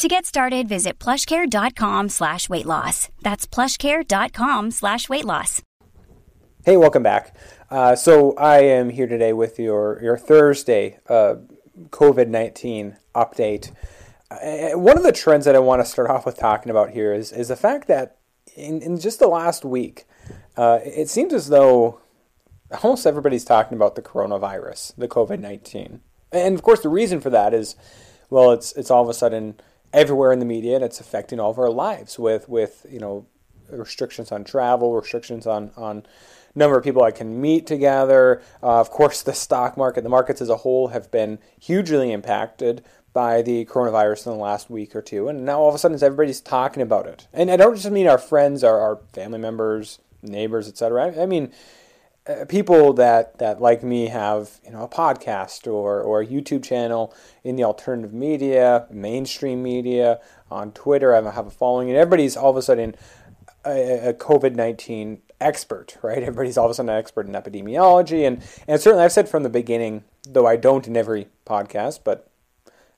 To get started, visit plushcare.com slash weight loss. That's plushcare.com slash weight loss. Hey, welcome back. Uh, so I am here today with your, your Thursday uh, COVID-19 update. Uh, one of the trends that I want to start off with talking about here is, is the fact that in, in just the last week, uh, it seems as though almost everybody's talking about the coronavirus, the COVID 19. And of course, the reason for that is well, it's, it's all of a sudden everywhere in the media and it's affecting all of our lives with, with you know, restrictions on travel, restrictions on, on number of people I can meet together. Uh, of course, the stock market, the markets as a whole have been hugely impacted by the coronavirus in the last week or two. And now all of a sudden everybody's talking about it. And I don't just mean our friends, our, our family members, neighbors, etc. I, I, mean uh, people that, that like me have you know a podcast or, or a YouTube channel in the alternative media, mainstream media, on Twitter. I have a following, and everybody's all of a sudden a, a COVID nineteen expert, right? Everybody's all of a sudden an expert in epidemiology, and and certainly I've said from the beginning, though I don't in every podcast, but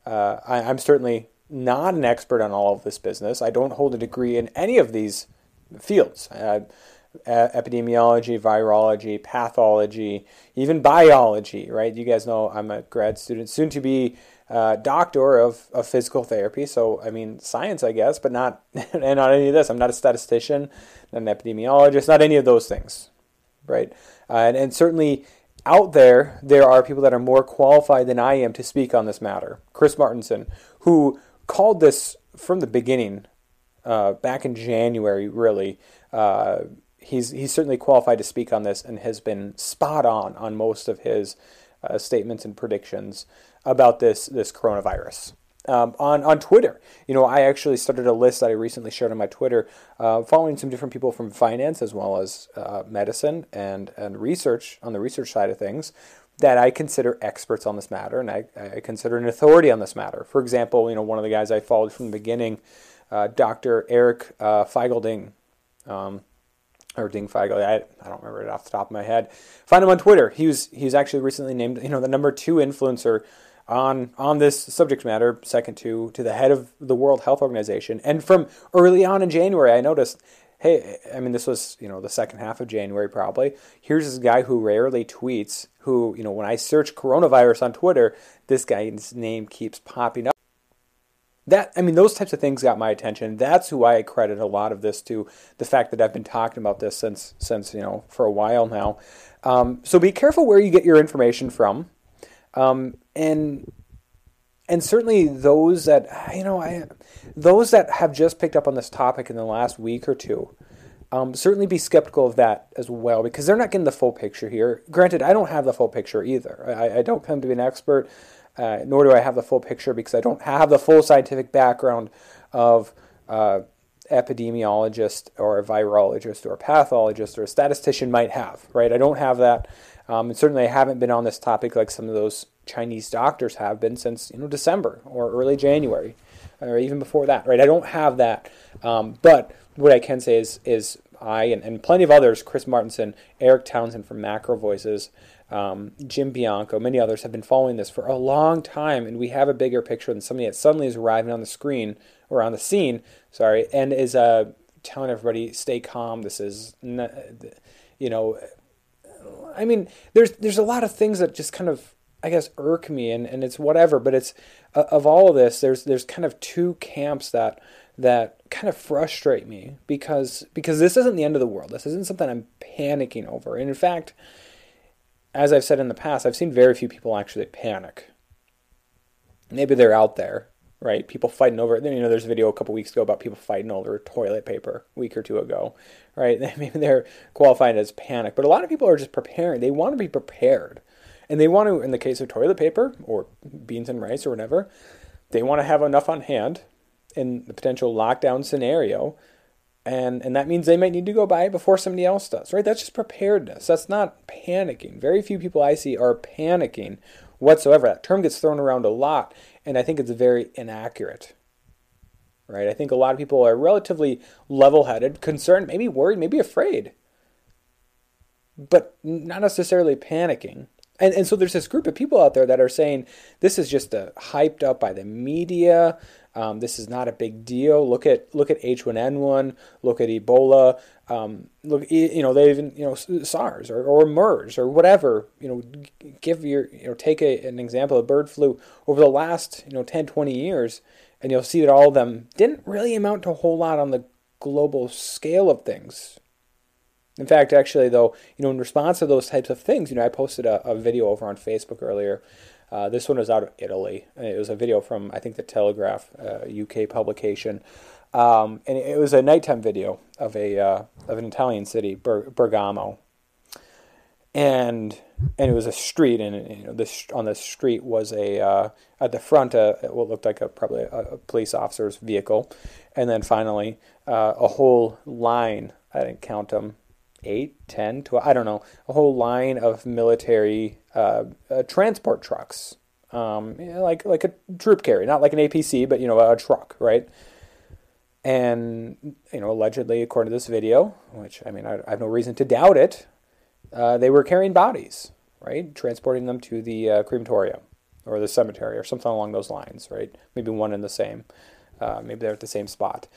uh, I, I'm certainly not an expert on all of this business. I don't hold a degree in any of these fields. Uh, epidemiology, virology, pathology, even biology, right? You guys know I'm a grad student, soon to be uh, doctor of, of physical therapy. So, I mean, science, I guess, but not, and not any of this. I'm not a statistician, not an epidemiologist, not any of those things, right? Uh, and, and certainly out there, there are people that are more qualified than I am to speak on this matter. Chris Martenson, who called this from the beginning, uh, back in January, really. Uh, he's he's certainly qualified to speak on this and has been spot on on most of his uh, statements and predictions about this this coronavirus. Um, on on Twitter, you know, I actually started a list that I recently shared on my Twitter, uh, following some different people from finance as well as uh, medicine and and research on the research side of things that I consider experts on this matter, and I, I consider an authority on this matter. For example, you know, one of the guys I followed from the beginning, uh, Dr. Eric uh, Feigl-Ding. Um, or Ding Feigl. I, I don't remember it off the top of my head. Find him on Twitter. He was he's actually recently named you know the number two influencer on on this subject matter, second to to the head of the World Health Organization. And from early on in January, I noticed. Hey, I mean, this was you know the second half of January probably. Here's this guy who rarely tweets. Who you know when I search coronavirus on Twitter, this guy's name keeps popping up that I mean those types of things got my attention. That's who I credit a lot of this to. The fact that I've been talking about this since since you know for a while now. Um, so be careful where you get your information from, um, and and certainly those that you know I those that have just picked up on this topic in the last week or two. Um, certainly be skeptical of that as well because they're not getting the full picture here. Granted, I don't have the full picture either. I, I don't claim to be an expert uh, nor do I have the full picture because I don't have the full scientific background of uh, epidemiologist or a virologist or a pathologist or a statistician might have, right? I don't have that. Um, and certainly I haven't been on this topic like some of those Chinese doctors have been since, you know, December or early January or even before that, right? I don't have that. Um, but what I can say is, is I and, and plenty of others, Chris Martenson, Eric Townsend from Macro Voices, um, Jim Bianco, many others have been following this for a long time, and we have a bigger picture than somebody that suddenly is arriving on the screen or on the scene, sorry, and is uh, telling everybody stay calm. This is, you know, I mean, there's there's a lot of things that just kind of I guess irk me, and, and it's whatever. But it's uh, of all of this, there's there's kind of two camps that that kind of frustrate me because because this isn't the end of the world. This isn't something I'm panicking over. And in fact, as I've said in the past, I've seen very few people actually panic. Maybe they're out there, right? People fighting over. Then you know, there's a video a couple weeks ago about people fighting over toilet paper a week or two ago, right? Maybe they're qualified as panic, but a lot of people are just preparing. They want to be prepared, and they want to, in the case of toilet paper or beans and rice or whatever, they want to have enough on hand in the potential lockdown scenario And, and that means they might need to go buy it before somebody else does, right? That's just preparedness. That's not panicking. Very few people I see are panicking whatsoever. That term gets thrown around a lot, and I think it's very inaccurate. Right? I think a lot of people are relatively level headed, concerned, maybe worried, maybe afraid, but not necessarily panicking. And, and so there's this group of people out there that are saying this is just a, hyped up by the media. Um, this is not a big deal. Look at look at H1N1. Look at Ebola. Um, look, you know, they even you know SARS or, or MERS or whatever. You know, give your you know take a, an example of bird flu over the last you know 10, 20 years, and you'll see that all of them didn't really amount to a whole lot on the global scale of things. In fact, actually, though, you know, in response to those types of things, you know, I posted a, a video over on Facebook earlier uh, this one was out of Italy. It was a video from, I think, the Telegraph, uh, UK publication. Um, and it was a nighttime video of a uh, of an Italian city, Ber- Bergamo, and and it was a street, and you know, this on the street was a uh, at the front uh, what looked like a probably a, a police officer's vehicle, and then finally uh, a whole line. I didn't count them, eight, ten, twelve. I don't know, a whole line of military uh, uh, transport trucks, um, you know, like like a troop carrier, not like an APC, but you know a truck, right? And you know, allegedly, according to this video, which I mean, I, I have no reason to doubt it, uh, they were carrying bodies, right, transporting them to the uh, crematorium or the cemetery or something along those lines, right? Maybe one and the same. Uh, maybe they're at the same spot.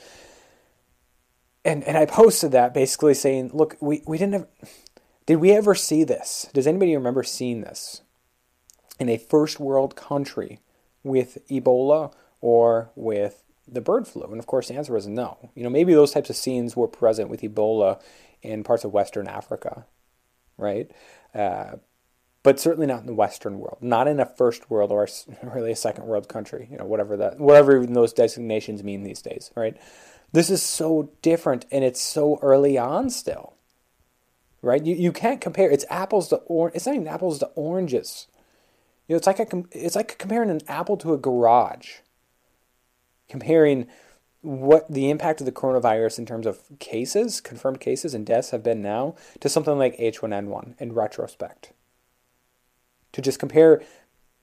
And and I posted that basically saying, look, we, we didn't have did we ever see this? Does anybody remember seeing this in a first world country with Ebola or with the bird flu? And of course, the answer was no. You know, maybe those types of scenes were present with Ebola in parts of Western Africa, right? Uh, but certainly not in the Western world, not in a first world or really a second world country, you know, whatever that, whatever those designations mean these days, right? This is so different and it's so early on still right? You, you can't compare. It's apples to orange. It's not even apples to oranges. You know, it's like a, it's like comparing an apple to a garage. Comparing what the impact of the coronavirus in terms of cases, confirmed cases and deaths have been now to something like H1N1 in retrospect. To just compare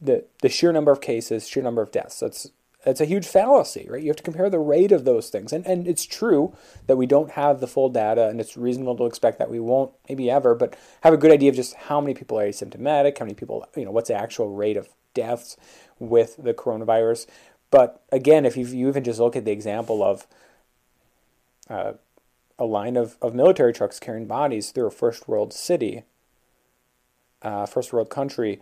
the the sheer number of cases, sheer number of deaths. That's it's a huge fallacy, right? You have to compare the rate of those things. And, and it's true that we don't have the full data, and it's reasonable to expect that we won't, maybe ever, but have a good idea of just how many people are asymptomatic, how many people, you know, what's the actual rate of deaths with the coronavirus. But again, if you, you even just look at the example of uh, a line of, of military trucks carrying bodies through a first world city, uh, first world country,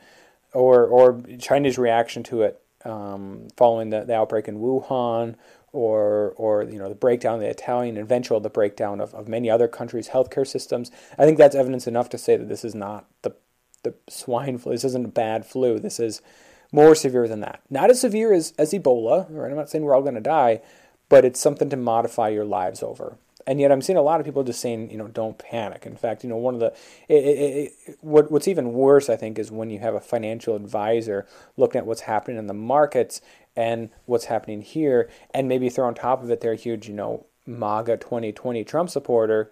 or, or China's reaction to it um, following the, the outbreak in Wuhan, or or you know the breakdown of the Italian, eventual the breakdown of, of many other countries' healthcare systems. I think that's evidence enough to say that this is not the the swine flu. This isn't a bad flu. This is more severe than that. Not as severe as, as Ebola, right? I'm not saying we're all going to die, but it's something to modify your lives over and yet I'm seeing a lot of people just saying, you know, don't panic. In fact, you know, one of the it, it, it, what what's even worse, I think, is when you have a financial advisor looking at what's happening in the markets and what's happening here, and maybe throw on top of it their huge, you know, MAGA 2020 Trump supporter,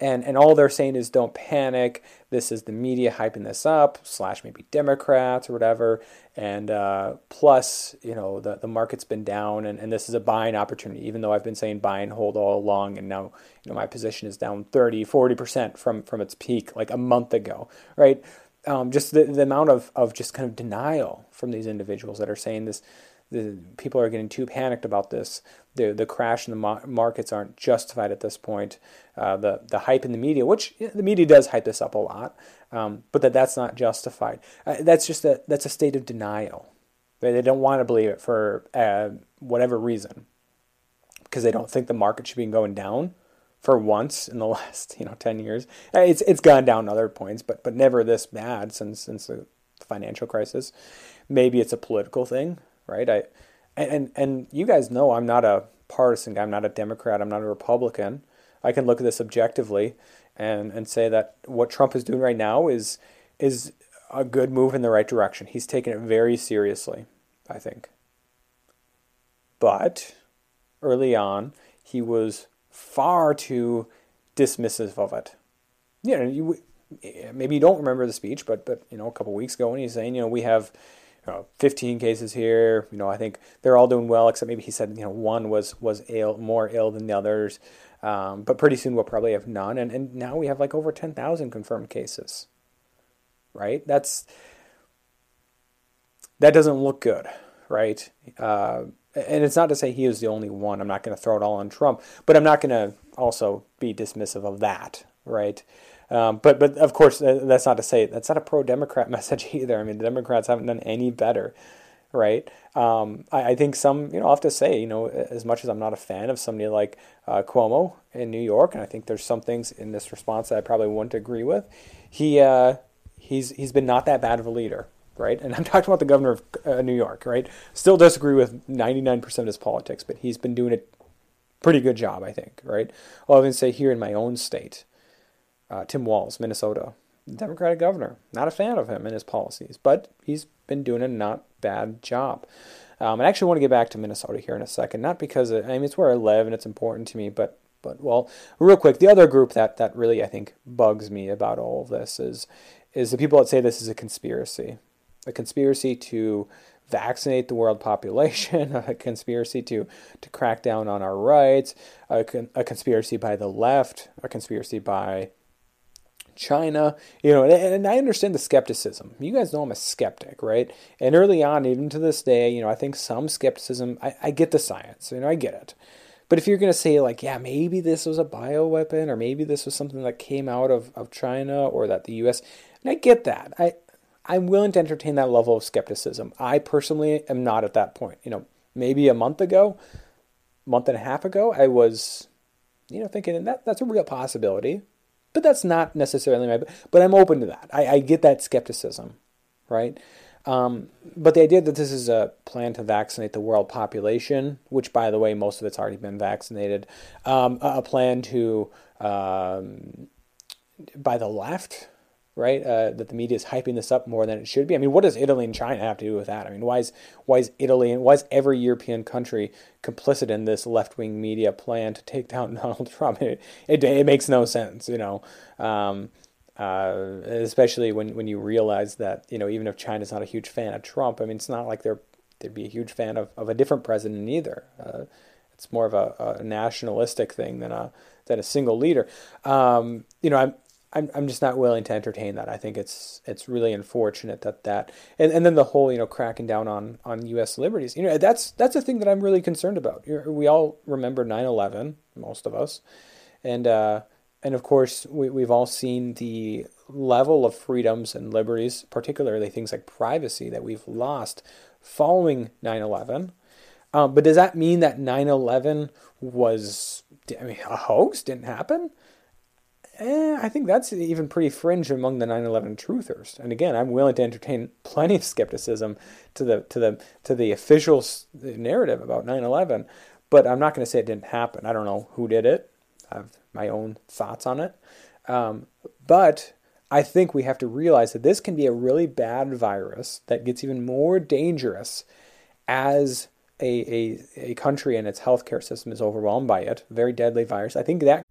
and and all they're saying is don't panic. This is the media hyping this up, slash maybe Democrats or whatever, and uh, plus you know the the market's been down, and, and this is a buying opportunity. Even though I've been saying buy and hold all along, and now you know my position is down 30, 40 percent from from its peak like a month ago, right? Um, just the, the amount of, of just kind of denial from these individuals that are saying this the people are getting too panicked about this. The the crash in the markets aren't justified at this point. Uh, the the hype in the media, which the media does hype this up a lot, um, but that that's not justified. Uh, that's just a that's a state of denial. They, they don't want to believe it for uh, whatever reason, because they don't think the market should be going down for once in the last you know ten years. Uh, it's it's gone down other points, but but never this bad since since the financial crisis. Maybe it's a political thing right? I and and you guys know I'm not a partisan guy. I'm not a Democrat. I'm not a Republican. I can look at this objectively and and say that what Trump is doing right now is is a good move in the right direction. He's taken it very seriously, I think. But early on, he was far too dismissive of it. You know, you, maybe you don't remember the speech, but but you know, a couple weeks ago when he's saying, you know, we have know, 15 cases here. You know, I think they're all doing well, except maybe he said, you know, one was was ill, more ill than the others. Um, but pretty soon we'll probably have none, and and now we have like over 10,000 confirmed cases. Right? That's that doesn't look good, right? Uh, and it's not to say he is the only one. I'm not going to throw it all on Trump, but I'm not going to also be dismissive of that, right? Um, but but of course that's not to say that's not a pro Democrat message either. I mean the Democrats haven't done any better, right? Um, I, I, think some you know I have to say you know as much as I'm not a fan of somebody like uh, Cuomo in New York, and I think there's some things in this response that I probably wouldn't agree with. He uh, he's he's been not that bad of a leader, right? And I'm talking about the governor of uh, New York, right? Still disagree with 99% of his politics, but he's been doing a pretty good job, I think, right? I'll even say here in my own state, uh, Tim Walz, Minnesota, Democratic governor. Not a fan of him and his policies, but he's been doing a not bad job. Um, I actually want to get back to Minnesota here in a second, not because I mean it's where I live and it's important to me, but but well, real quick, the other group that that really I think bugs me about all of this is is the people that say this is a conspiracy, a conspiracy to vaccinate the world population, a conspiracy to, to crack down on our rights, a, con- a conspiracy by the left, a conspiracy by China, you know, and, and, I understand the skepticism. You guys know I'm a skeptic, right? And early on, even to this day, you know, I think some skepticism, I, I get the science, you know, I get it. But if you're going to say, like, yeah, maybe this was a bioweapon, or maybe this was something that came out of, of China, or that the U.S., and I get that. I, I'm willing to entertain that level of skepticism. I personally am not at that point. You know, maybe a month ago, month and a half ago, I was, you know, thinking that that's a real possibility but that's not necessarily my. But I'm open to that. I, I get that skepticism, right? Um, but the idea that this is a plan to vaccinate the world population, which, by the way, most of it's already been vaccinated, um, a plan to, um, by the left, right? Uh, that the media is hyping this up more than it should be. I mean, what does Italy and China have to do with that? I mean, why is why is Italy and why is every European country complicit in this left wing media plan to take down Donald Trump? It, it, it makes no sense, you know. Um, uh, especially when, when you realize that you know even if China's not a huge fan of Trump, I mean it's not like they're they'd be a huge fan of, of a different president either. Uh, it's more of a, a, nationalistic thing than a than a single leader. Um, you know, I'm I'm I'm just not willing to entertain that. I think it's it's really unfortunate that that and, and then the whole you know cracking down on on U.S. liberties. You know that's that's a thing that I'm really concerned about. We all remember 9/11, most of us, and uh, and of course we we've all seen the level of freedoms and liberties, particularly things like privacy, that we've lost following 9/11. Um, but does that mean that 9/11 was I mean a hoax? Didn't happen? Eh, I think that's even pretty fringe among the 9/11 truthers. And again, I'm willing to entertain plenty of skepticism to the to the to the official narrative about 9/11, but I'm not going to say it didn't happen. I don't know who did it. I have my own thoughts on it, um, but I think we have to realize that this can be a really bad virus that gets even more dangerous as a, a, a country and its healthcare system is overwhelmed by it. Very deadly virus. I think that.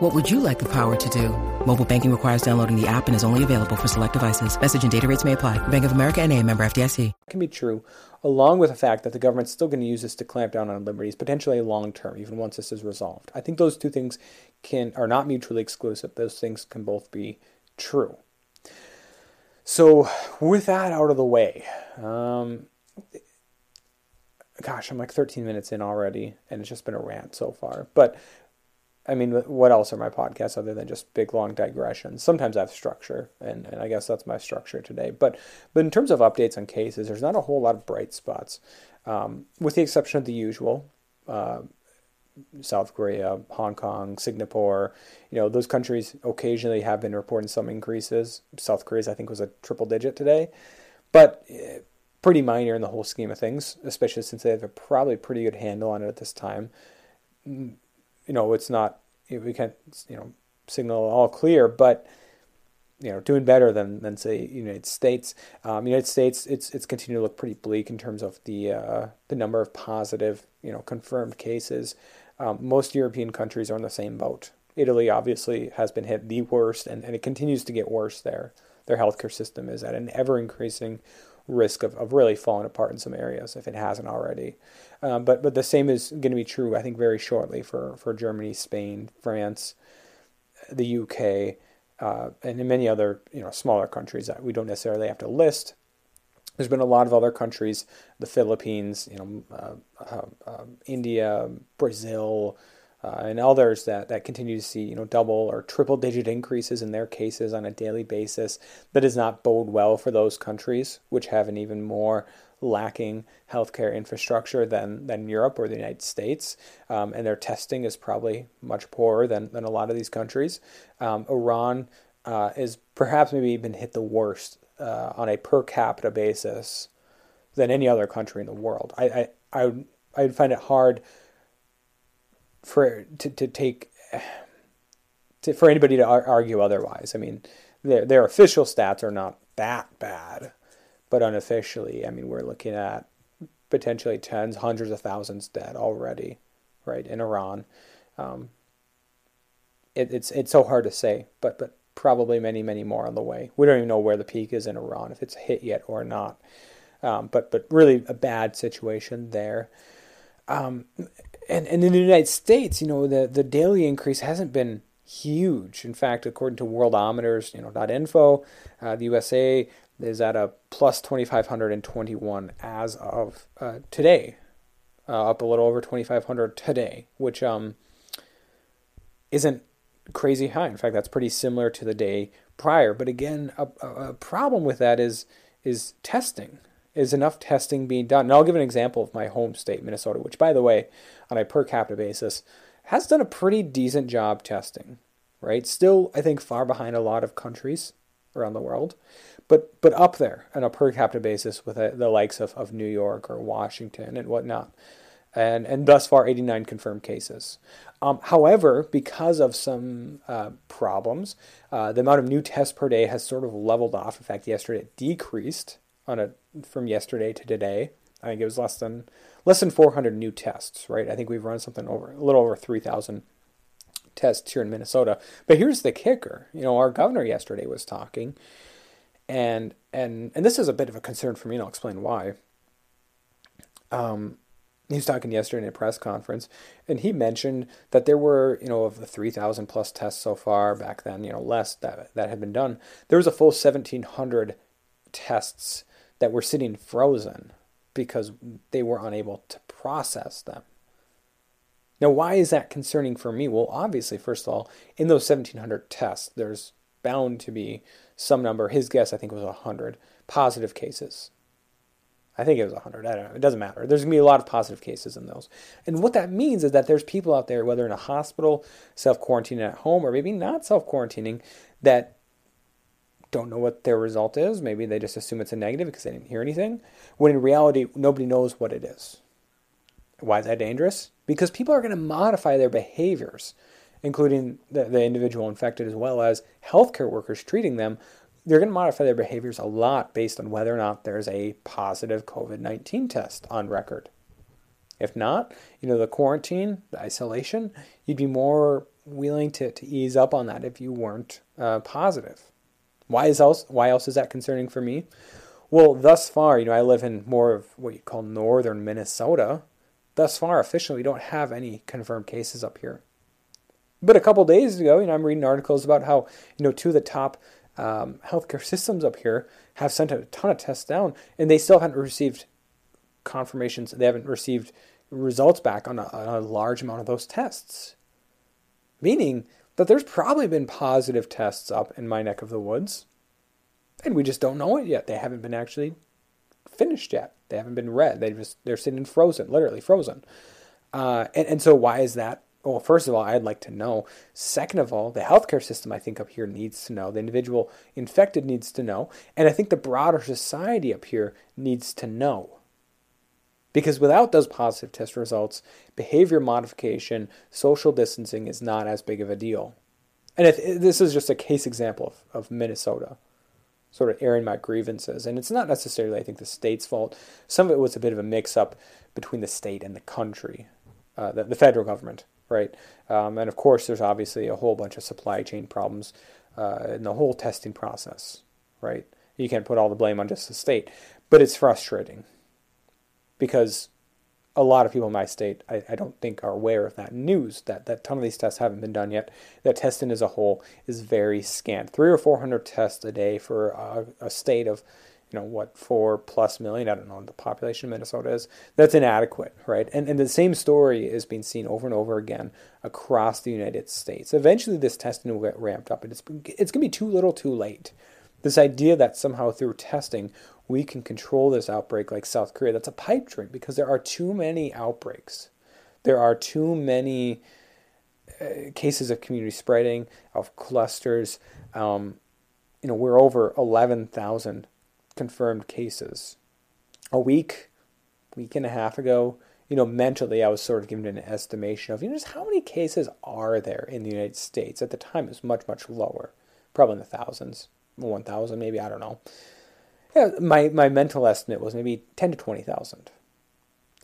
What would you like the power to do? Mobile banking requires downloading the app and is only available for select devices. Message and data rates may apply. Bank of America and a member FDIC. Can be true, along with the fact that the government's still going to use this to clamp down on liberties, potentially long term, even once this is resolved. I think those two things can are not mutually exclusive. Those things can both be true. So, with that out of the way, um, gosh, I'm like 13 minutes in already, and it's just been a rant so far. But I mean, what else are my podcasts other than just big long digressions? Sometimes I have structure, and, and I guess that's my structure today. But but in terms of updates on cases, there's not a whole lot of bright spots, um, with the exception of the usual. Uh, South Korea, Hong Kong, Singapore, you know, those countries occasionally have been reporting some increases. South Korea's, I think, was a triple digit today. but uh, pretty minor in the whole scheme of things, especially since they have a probably pretty good handle on it at this time. You know, it's not we can't you know signal all clear, but you know, doing better than than say United States. Um, United States, it's it's continued to look pretty bleak in terms of the uh, the number of positive, you know, confirmed cases. Um, most European countries are in the same boat. Italy obviously has been hit the worst, and, and it continues to get worse there. Their healthcare system is at an ever increasing risk of, of really falling apart in some areas if it hasn't already. Um, but but the same is going to be true, I think, very shortly for, for Germany, Spain, France, the UK, uh, and in many other you know smaller countries that we don't necessarily have to list. There's been a lot of other countries, the Philippines, you know, uh, uh, um, India, Brazil, uh, and others that, that continue to see you know double or triple digit increases in their cases on a daily basis. That does not bode well for those countries, which have an even more lacking healthcare infrastructure than, than Europe or the United States, um, and their testing is probably much poorer than, than a lot of these countries. Um, Iran uh, is perhaps maybe even hit the worst uh, on a per capita basis than any other country in the world. I I I, I would find it hard for to to take to, for anybody to argue otherwise. I mean, their their official stats are not that bad, but unofficially, I mean, we're looking at potentially tens, hundreds of thousands dead already, right in Iran. Um, it, it's it's so hard to say, but but probably many many more on the way. We don't even know where the peak is in Iran, if it's hit yet or not. Um, but but really a bad situation there. Um, and, and in the United States, you know, the, the daily increase hasn't been huge. In fact, according to Worldometers, you know, dot .info, uh, the USA is at a plus 2,521 as of uh, today, uh, up a little over 2,500 today, which um, isn't crazy high. In fact, that's pretty similar to the day prior. But again, a, a problem with that is is testing is enough testing being done? And I'll give an example of my home state, Minnesota, which, by the way, on a per capita basis, has done a pretty decent job testing, right? Still, I think, far behind a lot of countries around the world, but but up there on a per capita basis with a, the likes of, of New York or Washington and whatnot. And, and thus far, 89 confirmed cases. Um, however, because of some uh, problems, uh, the amount of new tests per day has sort of leveled off. In fact, yesterday it decreased on a from yesterday to today. I think it was less than less than 400 new tests, right? I think we've run something over a little over 3,000 tests here in Minnesota. But here's the kicker. You know, our governor yesterday was talking, and and and this is a bit of a concern for me. And I'll explain why. Um, he was talking yesterday in a press conference, and he mentioned that there were, you know, of the 3,000 plus tests so far back then, you know, less that that had been done. There was a full 1,700 tests that were sitting frozen because they were unable to process them. Now, why is that concerning for me? Well, obviously, first of all, in those 1,700 tests, there's bound to be some number. His guess, I think, was 100 positive cases. I think it was 100. I don't know. It doesn't matter. There's going to be a lot of positive cases in those. And what that means is that there's people out there, whether in a hospital, self quarantining at home, or maybe not self quarantining, that don't know what their result is. Maybe they just assume it's a negative because they didn't hear anything, when in reality, nobody knows what it is. Why is that dangerous? Because people are going to modify their behaviors, including the, the individual infected as well as healthcare workers treating them. They're going to modify their behaviors a lot based on whether or not there's a positive COVID 19 test on record. If not, you know, the quarantine, the isolation, you'd be more willing to, to ease up on that if you weren't uh, positive. Why is else why else is that concerning for me? Well, thus far, you know, I live in more of what you call northern Minnesota. Thus far, officially, we don't have any confirmed cases up here. But a couple days ago, you know, I'm reading articles about how you know two of the top um, healthcare systems up here have sent a ton of tests down, and they still haven't received confirmations. They haven't received results back on a, on a large amount of those tests. Meaning that there's probably been positive tests up in my neck of the woods. And we just don't know it yet. They haven't been actually finished yet. They haven't been read. They just they're sitting frozen, literally frozen. Uh, and, and so why is that Well, first of all, I'd like to know. Second of all, the healthcare system, I think, up here needs to know. The individual infected needs to know. And I think the broader society up here needs to know. Because without those positive test results, behavior modification, social distancing is not as big of a deal. And if, this is just a case example of, of Minnesota sort of airing my grievances. And it's not necessarily, I think, the state's fault. Some of it was a bit of a mix up between the state and the country, uh, the, the, federal government, right? Um, and of course, there's obviously a whole bunch of supply chain problems uh, in the whole testing process, right? You can't put all the blame on just the state, but it's frustrating because a lot of people in my state, I, I, don't think, are aware of that news that that ton of these tests haven't been done yet. That testing as a whole is very scant. Three or four hundred tests a day for a, a, state of, you know, what four plus million. I don't know what the population of Minnesota is. That's inadequate, right? And and the same story is being seen over and over again across the United States. Eventually, this testing will get ramped up, and it's it's gonna be too little, too late. This idea that somehow through testing we can control this outbreak like South Korea, that's a pipe dream because there are too many outbreaks. There are too many uh, cases of community spreading, of clusters. Um, you know, we're over 11,000 confirmed cases. A week, week and a half ago, you know, mentally I was sort of given an estimation of, you know, just how many cases are there in the United States. At the time, it was much, much lower, probably in the thousands, 1,000 maybe, I don't know. Yeah, my, my mental estimate was maybe 10 to 20,000.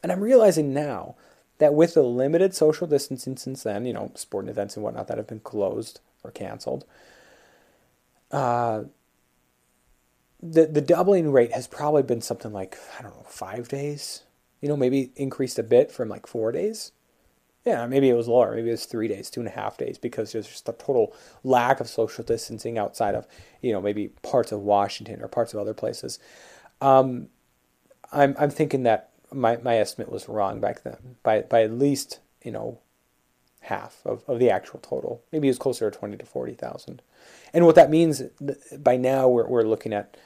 And I'm realizing now that with the limited social distancing since then, you know, sporting events and whatnot that have been closed or canceled, uh, the the doubling rate has probably been something like I don't know five days, you know, maybe increased a bit from like four days. Yeah, maybe it was lower. Maybe it was three days, two and a half days, because there's just a total lack of social distancing outside of, you know, maybe parts of Washington or parts of other places. Um, I'm I'm thinking that my, my estimate was wrong back then by by at least you know half of, of the actual total. Maybe it was closer to twenty to forty thousand. And what that means by now we're we're looking at,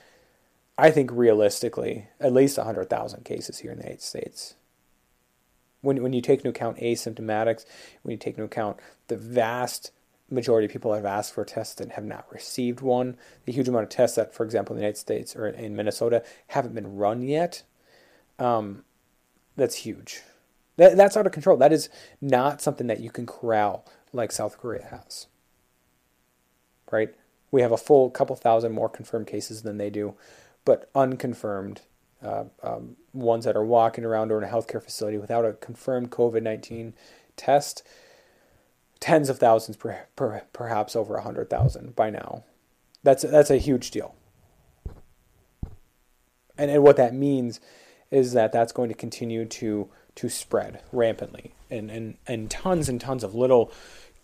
I think realistically, at least hundred thousand cases here in the United States when, when you take into account asymptomatics, when you take into account the vast majority of people that have asked for tests and have not received one, the huge amount of tests that, for example, in the United States or in Minnesota haven't been run yet, um, that's huge. That, that's out of control. That is not something that you can corral like South Korea has. Right? We have a full couple thousand more confirmed cases than they do, but unconfirmed uh, um, ones that are walking around or in a healthcare facility without a confirmed COVID 19 test, tens of thousands, per, per, perhaps over 100,000 by now. That's, that's a huge deal. And, and what that means is that that's going to continue to, to spread rampantly and, and, and tons and tons of little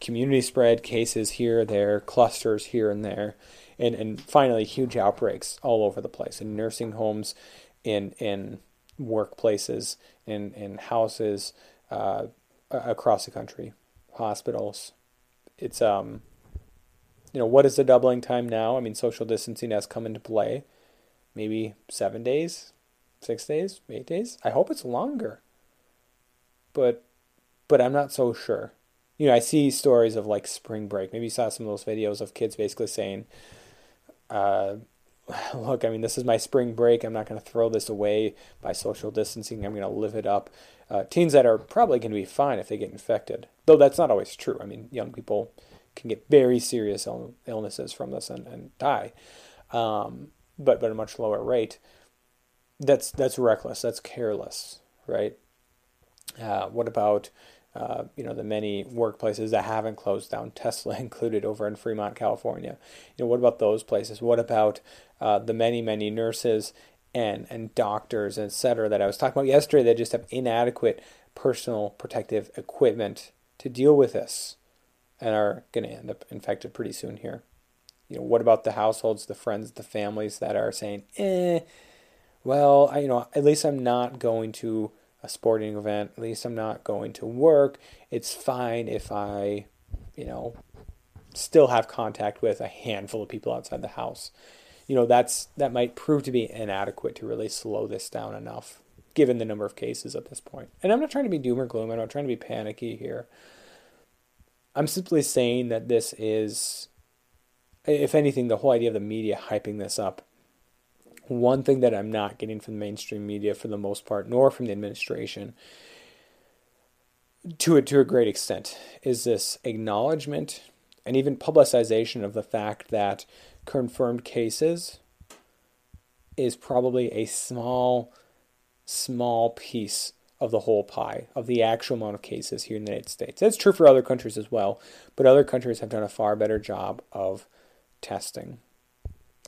community spread cases here, there, clusters here and there, and, and finally huge outbreaks all over the place in nursing homes, in in workplaces, in in houses uh, across the country, hospitals. It's um, you know, what is the doubling time now? I mean, social distancing has come into play. Maybe seven days, six days, eight days. I hope it's longer. But, but I'm not so sure. You know, I see stories of like spring break. Maybe you saw some of those videos of kids basically saying, uh, look, I mean, this is my spring break. I'm not going to throw this away by social distancing. I'm going to live it up. Uh, teens that are probably going to be fine if they get infected, though that's not always true. I mean, young people can get very serious Ill- illnesses from this and, and die, um, but but at a much lower rate. That's that's reckless. That's careless, right? Uh, what about uh, you know, the many workplaces that haven't closed down, Tesla included over in Fremont, California. You know, what about those places? What about uh, the many, many nurses and, and doctors, et cetera, that I was talking about yesterday that just have inadequate personal protective equipment to deal with this and are going to end up infected pretty soon here? You know, what about the households, the friends, the families that are saying, eh, well, I, you know, at least I'm not going to a sporting event. At least I'm not going to work. It's fine if I, you know, still have contact with a handful of people outside the house. You know, that's that might prove to be inadequate to really slow this down enough, given the number of cases at this point. And I'm not trying to be doom or gloom. I'm not trying to be panicky here. I'm simply saying that this is, if anything, the whole idea of the media hyping this up. One thing that I'm not getting from the mainstream media for the most part, nor from the administration, to a, to a great extent, is this acknowledgement and even publicization of the fact that confirmed cases is probably a small, small piece of the whole pie of the actual amount of cases here in the United States. That's true for other countries as well, but other countries have done a far better job of testing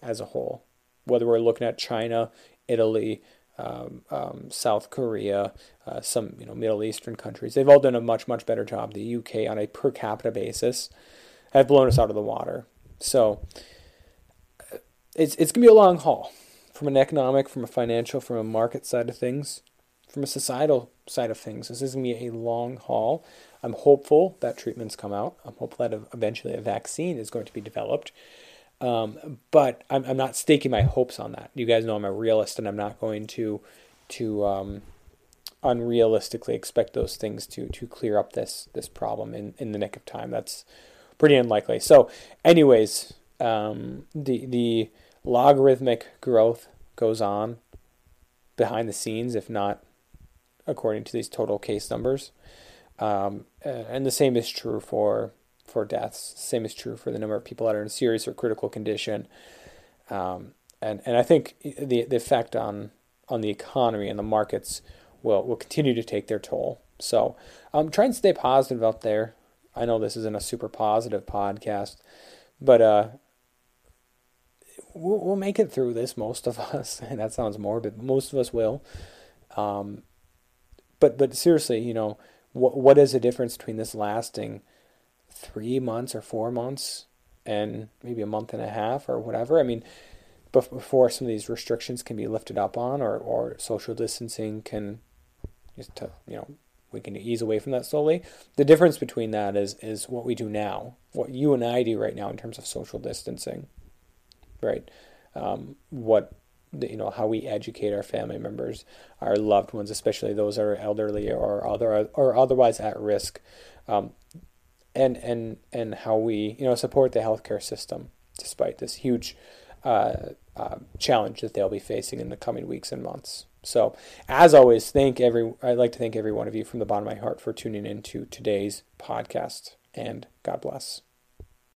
as a whole. Whether we're looking at China, Italy, um, um, South Korea, uh, some you know Middle Eastern countries, they've all done a much much better job. The UK on a per capita basis have blown us out of the water. So it's it's gonna be a long haul from an economic, from a financial, from a market side of things from a societal side of things, this is to be a long haul. I'm hopeful that treatments come out. I'm hopeful that eventually a vaccine is going to be developed. Um, but I'm, I'm not staking my hopes on that. You guys know I'm a realist, and I'm not going to to um, unrealistically expect those things to to clear up this this problem in, in the nick of time. That's pretty unlikely. So, anyways, um, the the logarithmic growth goes on behind the scenes, if not according to these total case numbers. Um, and the same is true for for deaths. Same is true for the number of people that are in serious or critical condition. Um, and and I think the the effect on on the economy and the markets will will continue to take their toll. So um, try and stay positive out there. I know this isn't a super positive podcast, but uh, we'll, we'll make it through this. Most of us, and that sounds morbid, but most of us will. Um, but but seriously, you know, what what is the difference between this lasting three months or four months and maybe a month and a half or whatever? I mean, before some of these restrictions can be lifted up on, or or social distancing can just to, you know we can ease away from that slowly. The difference between that is is what we do now, what you and I do right now in terms of social distancing, right? Um, what you know how we educate our family members, our loved ones, especially those that are elderly or other or otherwise at risk, um, and and and how we you know support the healthcare system despite this huge uh, uh, challenge that they'll be facing in the coming weeks and months. So, as always, thank every I'd like to thank every one of you from the bottom of my heart for tuning in to today's podcast, and God bless.